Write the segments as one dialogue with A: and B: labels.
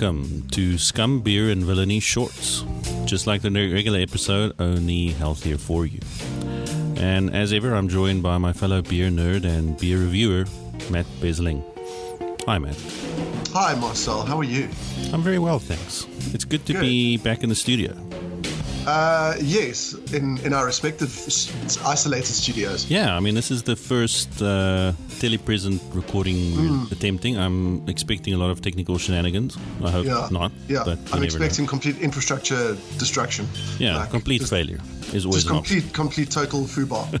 A: Welcome to Scum Beer and Villainy Shorts. Just like the regular episode, only healthier for you. And as ever, I'm joined by my fellow beer nerd and beer reviewer, Matt Besling. Hi, Matt.
B: Hi, Marcel. How are you?
A: I'm very well, thanks. It's good to
B: Good.
A: be back in the studio.
B: Uh, yes, in, in our respective isolated studios.
A: Yeah, I mean, this is the first uh, telepresent recording we're attempting. I'm expecting a lot of technical shenanigans. I hope
B: Yeah.
A: not.
B: Yeah,
A: but
B: I'm expecting complete infrastructure destruction.
A: Yeah,
B: Like,
A: complete
B: just,
A: failure is always
B: Just
A: an option.
B: complete, complete total foobar.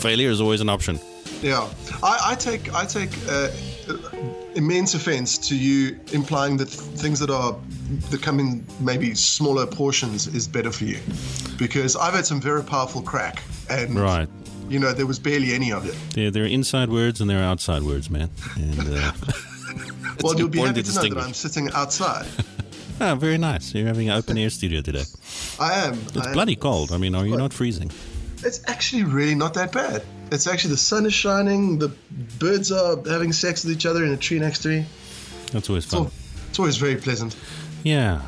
A: Failure is always an option.
B: yeah, I, I take I take uh, immense offence to you implying that things that are that come in maybe smaller portions is better for you, because I've had some very powerful crack, and
A: Right.
B: you know there was barely any of it.
A: There, there are inside words and there are outside words, man. And uh,
B: well, you'll be happy
A: to
B: to know that. I'm sitting outside.
A: ah, very nice. You're having an open air studio today.
B: I am.
A: It's
B: I am.
A: bloody cold. I mean, are you not freezing?
B: It's actually really not that bad. It's actually the sun is shining, the birds are having sex with each other in a tree next to me.
A: That's always
B: It's, al-
A: fun.
B: it's always very pleasant.
A: Yeah.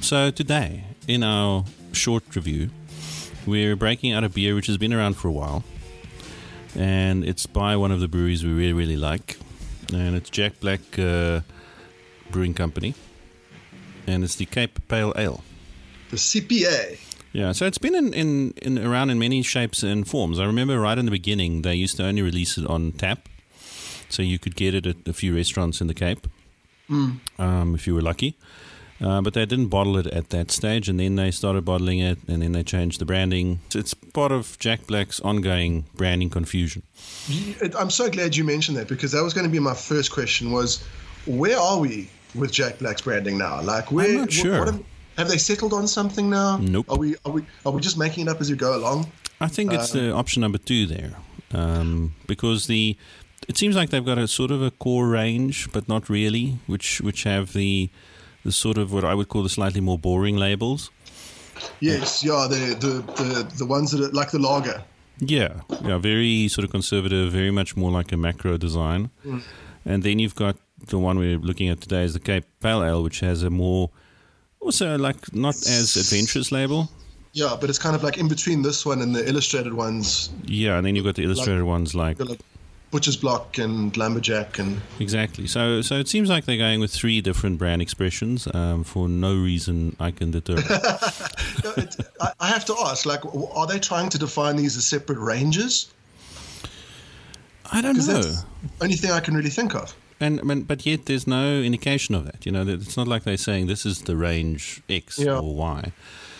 A: So today, in our short review, we're breaking out a beer which has been around for a while, and it's by one of the breweries we really, really like, and it's Jack Black uh, Brewing Company, and it's the Cape Pale Ale.
B: The CPA.
A: Yeah, so it's been in, in, in around in many shapes and forms. I remember right in the beginning they used to only release it on tap, so you could get it at a few restaurants in the Cape, um, if you were lucky. Uh, but they didn't bottle it at that stage, and then they started bottling it, and then they changed the branding. So it's part of Jack Black's ongoing branding confusion.
B: I'm so glad you mentioned that because that was going to be my first question was where are we with Jack Black's branding now? Like where
A: not
B: wh-
A: sure.
B: what have, have they settled on something now?
A: Nope.
B: Are we are we are we just making it up as we go along?
A: I think it's the option number two there, um, because the it seems like they've got a sort of a core range, but not really, which which have the the sort of what I would call the slightly more boring labels.
B: Yes, yeah, the the the, the ones that are like the lager.
A: Yeah, yeah, very sort of conservative, very much more like a macro design. And then you've got the one we're looking at today is the Cape Pale Ale, which has a more also like not as adventurous label.
B: Yeah, but it's kind of like in between this one and the illustrated ones,
A: Yeah, and then you've got the illustrated ones like
B: like Butcher's Block and Lumberjack and
A: Exactly. So, so it seems like they're going with three different brand expressions um, for no reason I can determine.
B: No, I, I have to ask, like, are they trying to define these as separate ranges?
A: I don't know.
B: that's the only thing I can really think of.
A: And, and but yet there's no indication of that. You know, it's not like they're saying this is the range X
B: Yeah.
A: or Y.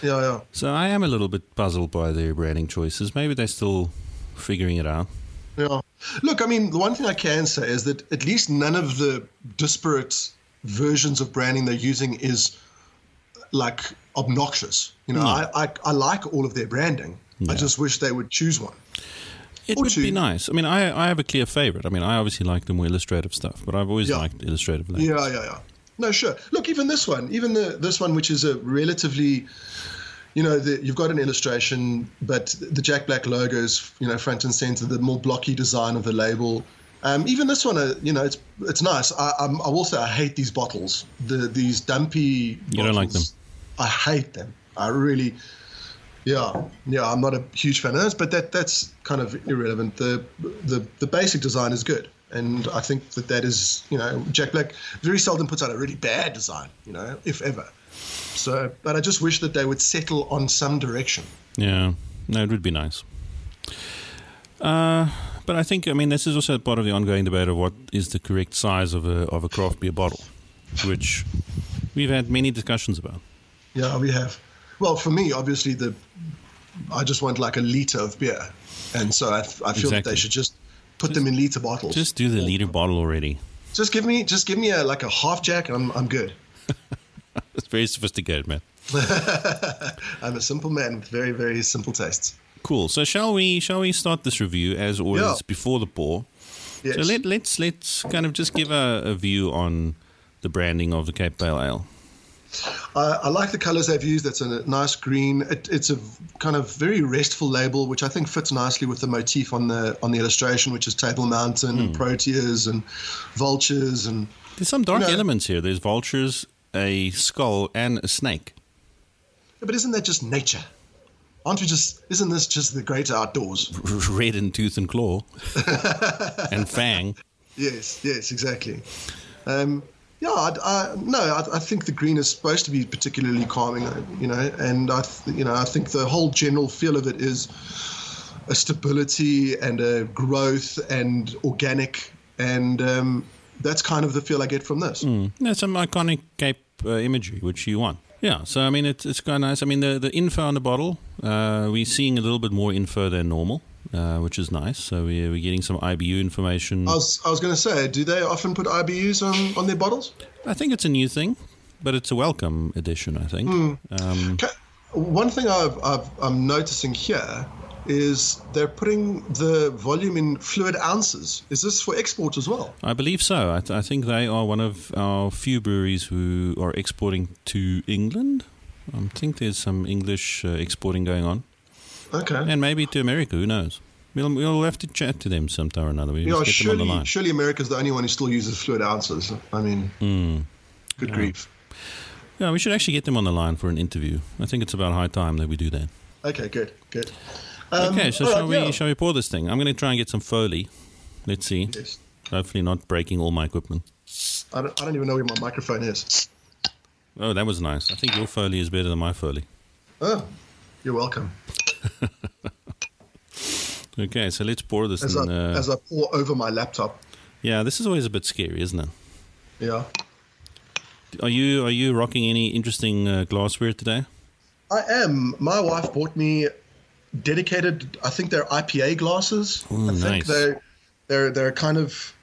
B: Yeah, yeah.
A: So I am a little bit puzzled by their branding choices. Maybe they're still figuring it out.
B: Yeah. Look, I mean, the one thing I can say is that at least none of the disparate versions of branding they're using is like obnoxious. You know,
A: No.
B: I, I I like all of their branding.
A: Yeah.
B: I just wish they would choose one.
A: It would be nice. I mean, I I have a clear favorite. I mean, I obviously like the more illustrative stuff, but I've always
B: Yeah.
A: liked illustrative. labels.
B: Yeah, yeah, yeah. No, sure. Look, even this one, even the this one, which is a relatively, you know, the, you've got an illustration, but the Jack Black logo is, you know, front and center. The more blocky design of the label. Um, even this one, uh, you know, it's it's nice. I, I'm, I will say I hate these bottles. The these dumpy.
A: You don't like them?
B: I hate them. I really. Yeah, yeah, I'm not a huge fan of those, but that that's kind of irrelevant. The the the basic design is good, and I think that that is, you know, Jack Black very seldom puts out a really bad design, you know, if ever. So, but I just wish that they would settle on some direction.
A: Yeah, no, it would be nice. Uh, but I think I mean this is also part of the ongoing debate of what is the correct size of a of a craft beer bottle, which we've had many discussions about.
B: Yeah, we have. Well, for me, obviously, the I just want like a liter of beer, and so I, I feel that they should just put them in liter bottles.
A: Just do the liter bottle already.
B: just give me just give me a like a half jack, and I'm I'm good.
A: It's very sophisticated, man.
B: I'm a simple man with very very simple tastes.
A: Cool. So shall we shall we start this review as always
B: Yeah.
A: before the pour?
B: Yes.
A: So let let's let's kind of just give a, a view on the branding of the Cape Pale Ale.
B: I, I like the colors they've used. It's a nice green. It, it's a kind of very restful label, which I think fits nicely with the motif on the on the illustration, which is Table Mountain and proteas and vultures and.
A: There's some dark
B: You know-
A: elements here. There's vultures, a skull, and a snake.
B: Yeah, but isn't that just nature? Aren't we just? Isn't this just the great outdoors?
A: Red in tooth and claw, and fang.
B: Yes, yes, exactly. Um, yeah, I, I, no, I, I think the green is supposed to be particularly calming, uh, you know, and I, you know, I think the whole general feel of it is a stability and a growth and organic, and um, that's kind of the feel I get from this.
A: There's some iconic Cape uh, imagery, which you want. Yeah, so I mean, it's it's quite nice. I mean, the the info on the bottle, uh, we're seeing a little bit more info than normal, uh, which is nice. So we're, we're getting some IBU information.
B: I was, I was going to say, do they often put IBUs on, on their bottles?
A: I think it's a new thing, but it's a welcome addition. I think. Um,
B: Ca- One thing I've, I've, I'm noticing here is they're putting the volume in fluid ounces. Is this for export as well?
A: I believe so. I, th- I think they are one of our few breweries who are exporting to England. I think there's some English uh, exporting going on,
B: Okay.
A: and maybe to America. Who knows? We'll, we'll have to chat to them sometime or another. We
B: Yeah,
A: just get them on the
B: surely,
A: line.
B: surely America's the only one who still uses fluid ounces. I mean,
A: Hmm.
B: good grief.
A: Yeah, we should actually get them on the line for an interview. I think it's about high time that we do that.
B: Okay, good, good. Um,
A: okay, so shall
B: right,
A: we
B: yeah.
A: shall we pour this thing? I'm going to try and get some foley. Let's see.
B: Yes.
A: Hopefully, not breaking all my equipment.
B: I don't, I don't even know where my microphone is.
A: Oh, that was nice. I think your foley is better than my foley.
B: Oh, you're welcome.
A: Okay, so let's pour this.
B: As I,
A: uh,
B: as I pour over my laptop.
A: yeah, this is always a bit scary, isn't it?
B: Yeah.
A: Are you are you rocking any interesting uh, glassware today?
B: I am. My wife bought me dedicated. I think they're IPA glasses.
A: Ooh,
B: I think
A: nice.
B: they're they're they're kind of.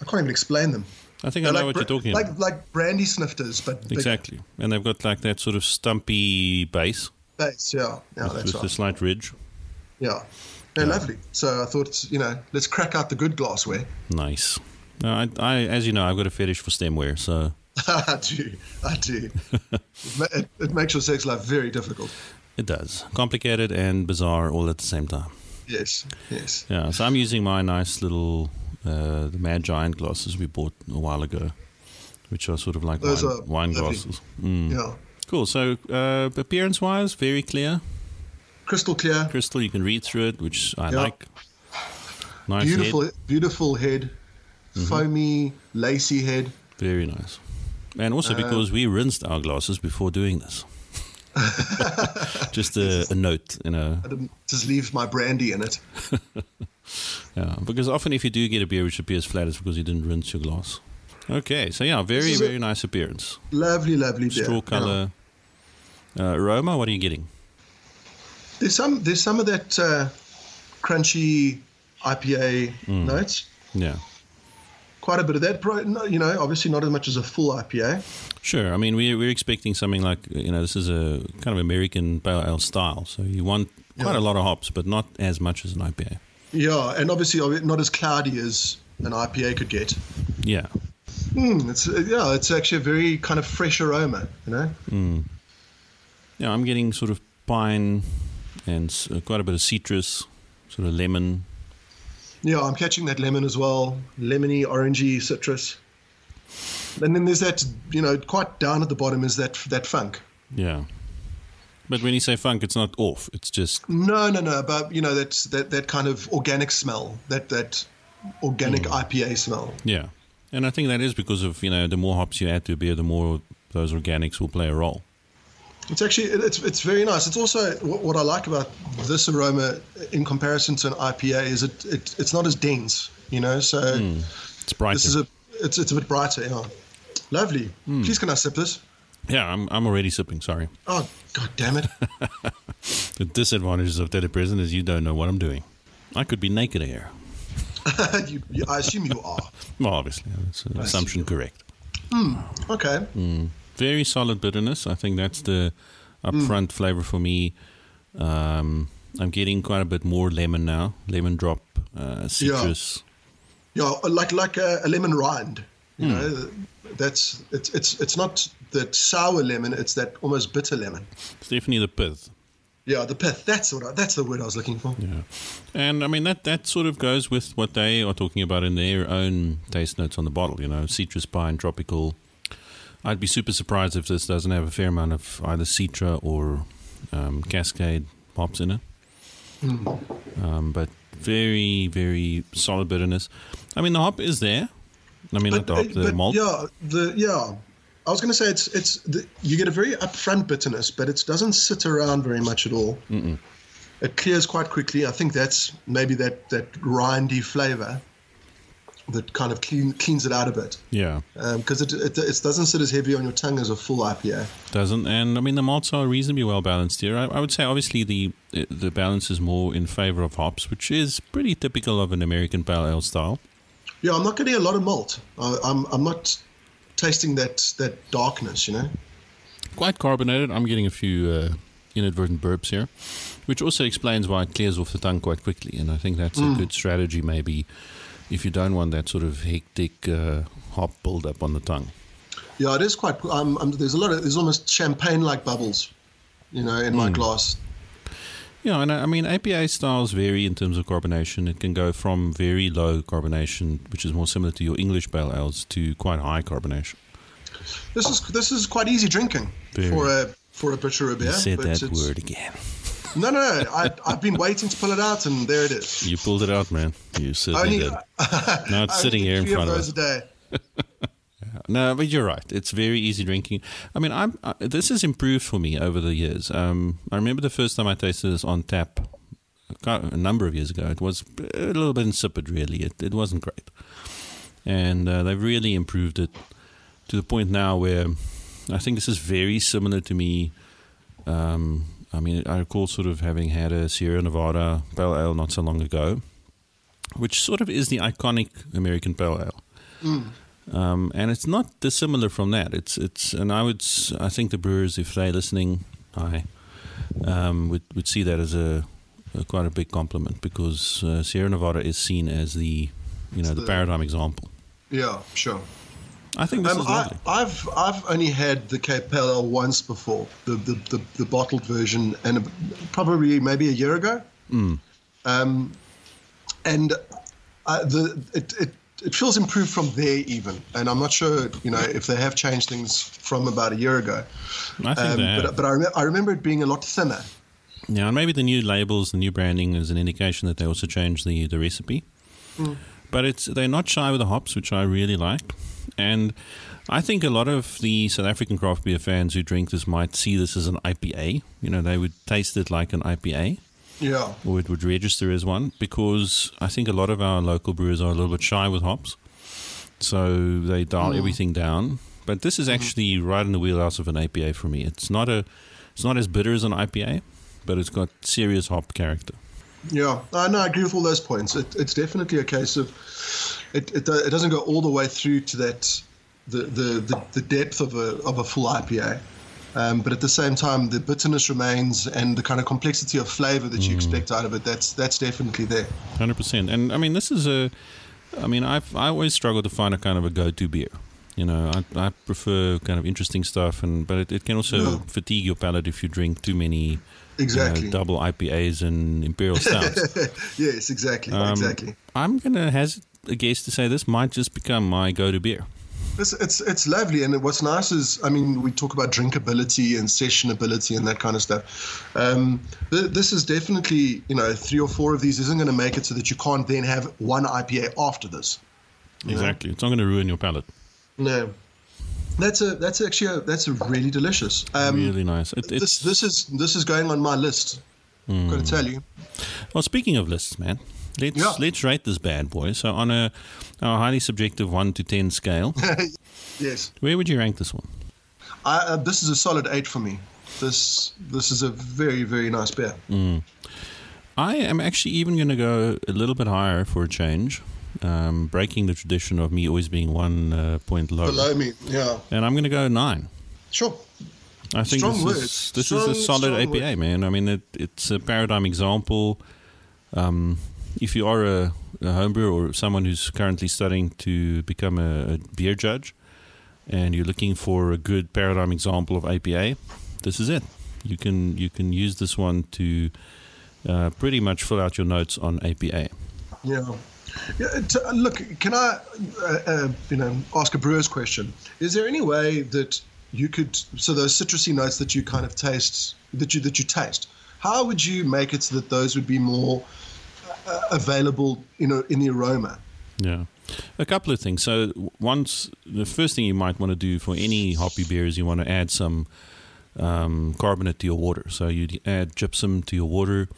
B: I can't even explain them.
A: I think I
B: They're
A: know what
B: bra-
A: you're talking
B: like
A: about.
B: like brandy snifters, but bigger.
A: Exactly, and they've got like that sort of stumpy base
B: Base, yeah, yeah,
A: with,
B: that's
A: with
B: right.
A: a slight ridge.
B: Yeah, they're
A: Yeah.
B: lovely. So I thought, you know, let's crack out the good glassware.
A: Nice. No, I, I, as you know, I've got a fetish for stemware, so
B: I do, I do. it, it, makes your sex life very difficult.
A: it does complicated and bizarre all at the same time.
B: Yes, yes.
A: Yeah, so I'm using my nice little uh, the Mad Giant glasses we bought a while ago, which are sort of like
B: Those
A: wine, wine glasses. Mm.
B: Yeah,
A: Cool. So uh, appearance-wise, very clear,
B: crystal clear,
A: crystal. You can read through it, which I
B: Yeah.
A: like. Nice
B: beautiful,
A: head, Mm-hmm.
B: beautiful head, foamy, lacy head.
A: very nice. And also
B: Uh,
A: because we rinsed our glasses before doing this. Just a, a note, you know.
B: Just leave my brandy in it.
A: Yeah, because often if you do get a beer which appears flat, it's because you didn't rinse your glass. Okay, so yeah, very very nice appearance.
B: Lovely, lovely beer.
A: Straw color. Uh, aroma, what are you getting?
B: There's some, there's some of that uh, crunchy IPA
A: Mm.
B: notes.
A: Yeah,
B: Quite a bit of that. You know, obviously not as much as a full IPA.
A: sure. I mean, we're we're expecting something like you know this is a kind of American pale ale style, so you want quite
B: Yeah.
A: a lot of hops, but not as much as an IPA.
B: Yeah, and obviously not as cloudy as an IPA could get.
A: Yeah,
B: Mm, it's yeah, it's actually a very kind of fresh aroma. You know,
A: yeah. I'm getting sort of pine and uh, quite a bit of citrus, sort of lemon.
B: yeah, I'm catching that lemon as well, lemony, orangey, citrus. And then there's that, you know, quite down at the bottom is that that funk.
A: Yeah, but when you say funk, it's not off. It's just
B: No, no, no, but you know that's that that kind of organic smell, that that organic IPA smell.
A: Yeah, and I think that is because of you know the more hops you add to a beer, the more those organics will play a role.
B: It's actually it's it's very nice. It's also what, what I like about this aroma in comparison to an IPA is it, it it's not as dense, you know. So hmm.
A: It's brighter.
B: this is a it's it's a bit brighter. Yeah, lovely. Hmm. Please, can I sip this?
A: yeah, I'm I'm already sipping. Sorry.
B: Oh god damn it!
A: The disadvantages of telepresent is you don't know what I'm doing. I could be naked here.
B: you, you, I assume you are.
A: Well, obviously, that's an assumption correct. Hmm.
B: Okay. Hmm.
A: Very solid bitterness. I think that's the upfront flavor for me. Um, I'm getting quite a bit more lemon now. Lemon drop, uh, citrus.
B: Yeah, like like a, a lemon rind. You know, that's it's it's it's not that sour lemon; it's that almost bitter lemon.
A: It's definitely the pith.
B: Yeah, the pith. That's what I, that's the word I was looking for.
A: Yeah, and I mean that that sort of goes with what they are talking about in their own taste notes on the bottle. You know, citrus, pine, tropical. I'd be super surprised if this doesn't have a fair amount of either Citra or um, Cascade hops in it. Um, but very, very solid bitterness. I mean, the hop is there. I mean, not the hop, the
B: but
A: malt.
B: yeah, the yeah. I was going to say it's it's the, you get a very upfront bitterness, but it doesn't sit around very much at all.
A: Mm-mm.
B: It clears quite quickly. I think that's maybe that that rindy flavor that kind of clean, cleans it out a bit
A: Yeah,
B: because it, it it doesn't sit as heavy on your tongue as a full IPA.
A: doesn't. And I mean, the malts are reasonably well balanced here. I, I would say, obviously, the the balance is more in favor of hops, which is pretty typical of an American pale ale style.
B: Yeah, I'm not getting a lot of malt. I, I'm I'm not tasting that that darkness. You know.
A: Quite carbonated. I'm getting a few uh, inadvertent burps here, which also explains why it clears off the tongue quite quickly. And I think that's a good strategy, maybe, if you don't want that sort of hectic uh, hop build-up on the tongue.
B: Yeah, it is quite. Um, um, there's a lot of there's almost champagne-like bubbles, you know, in my glass.
A: Yeah, and I I mean APA styles vary in terms of carbonation. It can go from very low carbonation, which is more similar to your English pale ales, to quite high carbonation.
B: This is this is quite easy drinking
A: Very.
B: for a for a butcher beer.
A: You said
B: but
A: that word again.
B: No, no, no. I, I've been waiting to pull it out, and there it is.
A: You pulled it out, man. You certainly
B: Only,
A: did. Now it's sitting here in front of us.
B: a day.
A: No, but you're right. It's very easy drinking. I mean, I'm this has improved for me over the years. Um, I remember the first time I tasted this on tap, a number of years ago. It was a little bit insipid, really. It it wasn't great, and uh, they've really improved it to the point now where I think this is very similar to me. Um, I mean, I recall sort of having had a Sierra Nevada pale ale not so long ago, which sort of is the iconic American pale ale. Um, and it's not dissimilar from that. It's it's, and I would, I think the brewers, if they're listening, I um, would would see that as a, a quite a big compliment because uh, Sierra Nevada is seen as the, you know, the,
B: the-
A: paradigm example.
B: Yeah, sure.
A: I think this
B: Um,
A: is
B: I,
A: lovely.
B: I've I've only had the Cape Pale once before, the the, the, the bottled version, and probably maybe a year ago.
A: Mm.
B: Um, and uh, the it, it it feels improved from there even, and I'm not sure you know if they have changed things from about a year ago.
A: I think
B: Um,
A: they have.
B: but but I, rem- I remember it being a lot thinner.
A: Yeah, and maybe the new labels, the new branding is an indication that they also changed the, the recipe. But it's they're not shy with the hops, which I really like. And I think a lot of the South African craft beer fans who drink this might see this as an IPA. You know, they would taste it like an IPA,
B: Yeah,
A: or it would register as one, because I think a lot of our local brewers are a little bit shy with hops. So they dial mm. everything down. But this is mm-hmm. actually right in the wheelhouse of an IPA for me. It's not a it's not as bitter as an IPA, but it's got serious hop character.
B: Yeah. I know. I agree with all those points. It, it's definitely a case of it, it. It doesn't go all the way through to that the the, the, the depth of a of a full IPA. Um, but at the same time, the bitterness remains, and the kind of complexity of flavor that you expect out of it, that's that's definitely there.
A: Hundred percent. And I mean, this is a. I mean, I've I always struggle to find a kind of a go-to beer. You know, I, I prefer kind of interesting stuff, and but it, it can also
B: Yeah.
A: fatigue your palate if you drink too many you know, double IPAs and imperial stouts.
B: yes, exactly,
A: Um,
B: exactly.
A: I'm gonna hazard a guess to say this might just become my go-to beer.
B: It's, it's it's lovely, and what's nice is, I mean, we talk about drinkability and sessionability and that kind of stuff. Um, th- this is definitely, you know, three or four of these isn't going to make it so that you can't then have one IPA after this.
A: Exactly. It's not going to ruin your palate.
B: No, that's a that's actually a, that's a really delicious. Um,
A: really nice. It,
B: This this is this is going on my list.
A: Hmm.
B: Got to tell you.
A: well, speaking of lists, man, let's
B: Yeah.
A: let's rate this bad boy. So on a, a highly subjective one to ten scale,
B: Yes,
A: where would you rank this one?
B: I, uh, this is a solid eight for me. This this is a very very nice beer.
A: I am actually even going to go a little bit higher for a change, um, breaking the tradition of me always being one uh, point lower.
B: Below me, yeah,
A: And I'm going to go nine.
B: sure.
A: I think
B: Strong
A: this
B: words.
A: is this
B: Strong-
A: is a solid APA, man. I mean, it, it's a paradigm example. Um, if you are a, a homebrewer or someone who's currently studying to become a, a beer judge, and you're looking for a good paradigm example of APA, this is it. You can you can use this one to uh, pretty much fill out your notes on APA.
B: Yeah. Yeah, to, uh, look, can I, uh, uh, you know, ask a brewer's question? Is there any way that you could, so those citrusy notes that you kind of taste, that you that you taste, how would you make it so that those would be more uh, available, you know, in the aroma?
A: Yeah. A couple of things. So, once the first thing you might want to do for any hoppy beer is you want to add some um, carbonate to your water. So you add gypsum to your water.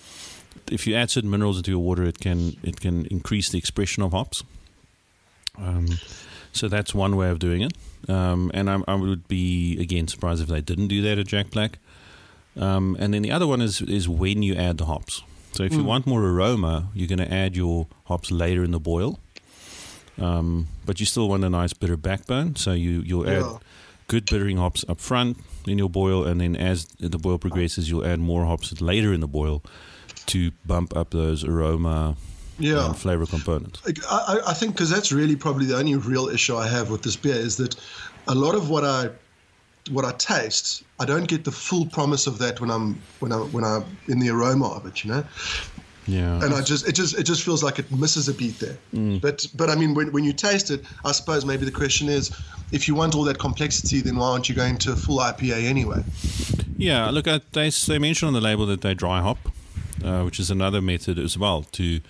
A: If you add certain minerals into your water, it can it can increase the expression of hops. Um, so that's one way of doing it. Um, and I, I, would be again surprised if they didn't do that at Jack Black. Um, and then the other one is is when you add the hops. So if mm. you want more aroma, you're going to add your hops later in the boil. Um, but you still want a nice bitter backbone, so you you'll add yeah. good bittering hops up front in your boil, and then as the boil progresses, you'll add more hops later in the boil to bump up those aroma yeah. and flavor components.
B: I, I think because that's really probably the only real issue I have with this beer is that a lot of what I what I taste, I don't get the full promise of that when I'm when I when I'm in the aroma of it, you know.
A: Yeah.
B: And I just it just it just feels like it misses a beat there. Mm. But but I mean when when you taste it, I suppose maybe the question is if you want all that complexity, then why aren't you going to a full IPA anyway?
A: Yeah, look, at they they mention on the label that they dry hop, uh, which is another method as well to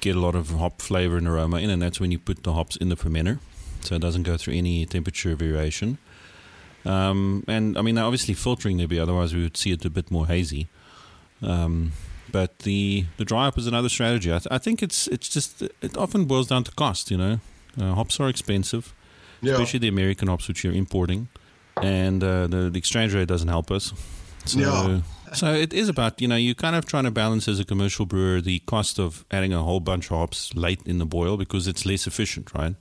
A: get a lot of hop flavor and aroma in, and that's when you put the hops in the fermenter, so it doesn't go through any temperature variation. Um, and I mean, obviously filtering the beer, otherwise we would see it a bit more hazy. Um, but the the dry hop is another strategy. I, th- I, think it's it's just it often boils down to cost. You know, uh, hops are expensive, yeah. especially the American hops which you're importing, and uh, the, the exchange rate doesn't help us. So, yeah. So it is about you know you kind of trying to balance as a commercial brewer the cost of adding a whole bunch of hops late in the boil because it's less efficient, right?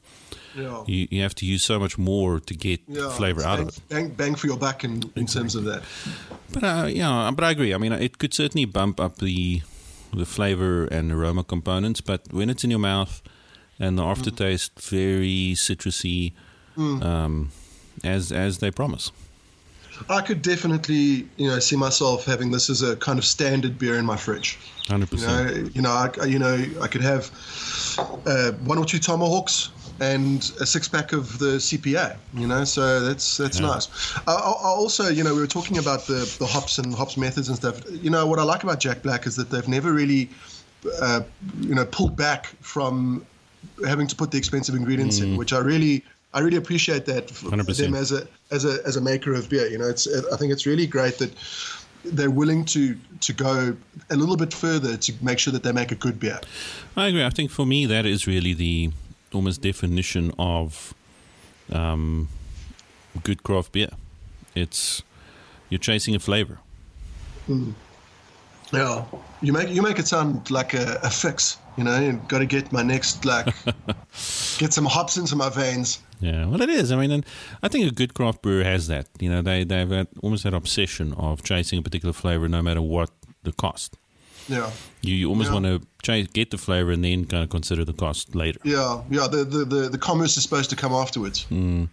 B: Yeah.
A: You, you have to use so much more to get yeah, flavor out
B: bang,
A: of it.
B: Bang, bang for your buck in, in terms of that.
A: But uh, yeah, but I agree. I mean, it could certainly bump up the the flavor and aroma components, but when it's in your mouth and the aftertaste mm. very citrusy, mm. um, as as they promise.
B: I could definitely, you know, see myself having this as a kind of standard beer in my fridge.
A: Hundred
B: percent. You know, you know, I, you know, I could have uh, one or two tomahawks and a six pack of the CPA. You know, so that's that's yeah. nice. I, I also, you know, we were talking about the the hops and hops methods and stuff. You know, what I like about Jack Black is that they've never really, uh, you know, pulled back from having to put the expensive ingredients mm. in, which I really I really appreciate that for 100%. them as a as a as a maker of beer. You know, it's I think it's really great that they're willing to to go a little bit further to make sure that they make a good beer.
A: I agree. I think for me that is really the almost definition of um, good craft beer. It's you're chasing a flavor.
B: Mm. Yeah, you make you make it sound like a, a fix. You know, got to get my next like get some hops into my veins.
A: Yeah, well, it is. I mean, and I think a good craft brewer has that. You know, they they have almost that obsession of chasing a particular flavor, no matter what the cost.
B: Yeah.
A: You, you almost yeah. want to try get the flavor and then kind of consider the cost later.
B: Yeah, yeah. The the, the, the commerce is supposed to come afterwards.
A: Mm.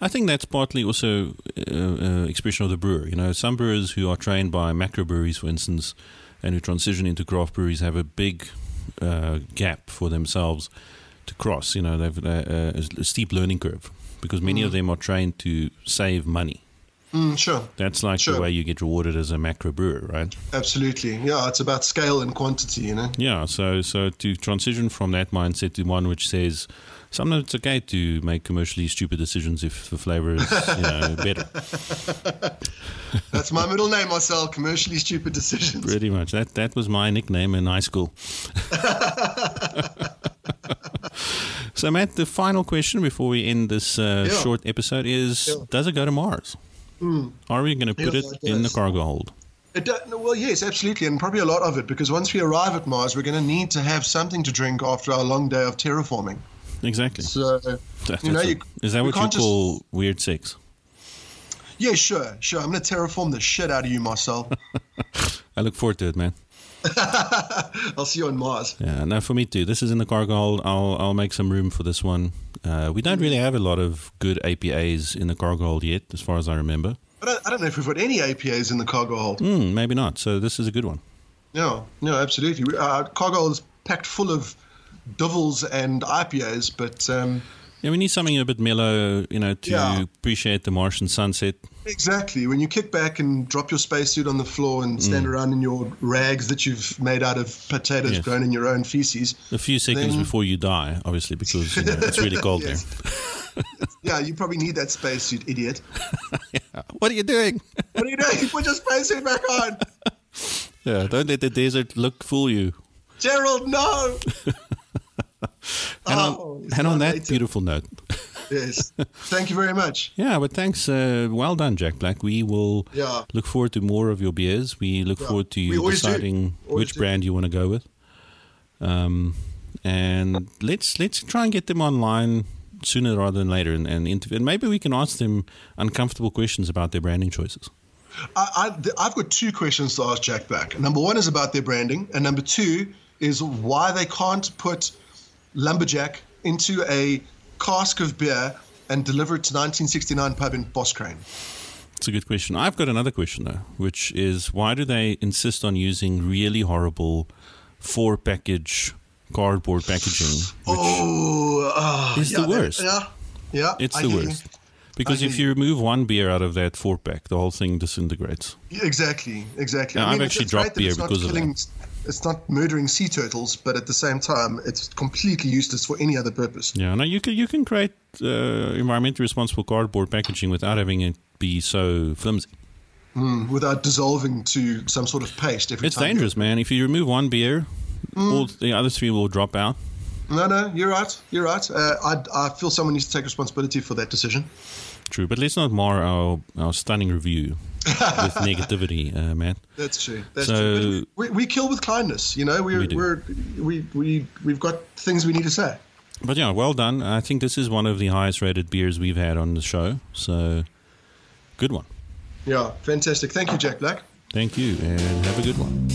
A: I think that's partly also uh, uh, expression of the brewer. You know, some brewers who are trained by macro breweries, for instance, and who transition into craft breweries have a big uh, gap for themselves to cross. You know, they've uh, a steep learning curve because many mm. of them are trained to save money.
B: Mm, sure.
A: That's like sure. the way you get rewarded as a macro brewer, right?
B: Absolutely. Yeah, it's about scale and quantity, you know.
A: Yeah, so so to transition from that mindset to one which says sometimes it's okay to make commercially stupid decisions if the flavor is you know better.
B: That's my middle name, Marcel. Commercially stupid decisions.
A: Pretty much. That that was my nickname in high school. so, Matt, the final question before we end this uh, yeah. short episode is: yeah. Does it go to Mars? Mm. Are we going to put it, it in the cargo hold?
B: It, well, yes, absolutely, and probably a lot of it because once we arrive at Mars, we're going to need to have something to drink after our long day of terraforming.
A: Exactly.
B: So,
A: that, you know, you, is that what you call just, weird sex?
B: Yeah, sure, sure. I'm going to terraform the shit out of you, Marcel.
A: I look forward to it, man.
B: I'll see you on Mars.
A: Yeah, no, for me too. This is in the cargo hold. I'll I'll make some room for this one. Uh, we don't really have a lot of good APAs in the cargo hold yet, as far as I remember.
B: I don't, I don't know if we've got any APAs in the cargo hold.
A: Mm, maybe not. So this is a good one.
B: No, no, absolutely. Uh, cargo hold is packed full of Duvels and IPAs, but um,
A: yeah, we need something a bit mellow, you know, to yeah. appreciate the Martian sunset.
B: Exactly. When you kick back and drop your spacesuit on the floor and stand mm. around in your rags that you've made out of potatoes yes. grown in your own feces.
A: A few seconds then... before you die, obviously, because you know, it's really cold there.
B: yeah, you probably need that spacesuit, idiot.
A: yeah. What are you doing?
B: what are you doing? Put your spacesuit back on.
A: Yeah, don't let the desert look fool you.
B: Gerald, no.
A: and oh, on, and on that beautiful note.
B: yes. Thank you very much.
A: Yeah, but thanks. Uh, well done, Jack Black. We will yeah. look forward to more of your beers. We look yeah. forward to you deciding which do. brand you want to go with. Um, and let's let's try and get them online sooner rather than later, and, and, interview. and maybe we can ask them uncomfortable questions about their branding choices.
B: I, I, I've got two questions to ask Jack Black. Number one is about their branding, and number two is why they can't put lumberjack into a cask of beer and deliver it to 1969 pub in Boskraan?
A: It's a good question. I've got another question though, which is why do they insist on using really horrible four package cardboard packaging?
B: oh, uh,
A: is
B: yeah,
A: the worst.
B: Yeah, yeah,
A: it's I the worst. You. Because if you remove one beer out of that four pack, the whole thing disintegrates.
B: Exactly, exactly.
A: Yeah, I have actually dropped beer because of that
B: it's not murdering sea turtles, but at the same time, it's completely useless for any other purpose.
A: Yeah, no, you can you can create uh, environmentally responsible cardboard packaging without having it be so flimsy.
B: Mm, without dissolving to some sort of paste every
A: it's time. It's dangerous, man. If you remove one beer, mm. all the other three will drop out.
B: No, no, you're right. You're right. Uh, I, I feel someone needs to take responsibility for that decision.
A: True, but let's not mar our, our stunning review with negativity, uh, man.
B: That's true. That's so, true. We, we kill with kindness. You know, we're, we we're we we we've got things we need to say.
A: But yeah, well done. I think this is one of the highest rated beers we've had on the show. So, good one.
B: Yeah, fantastic. Thank you, Jack Black.
A: Thank you, and have a good one.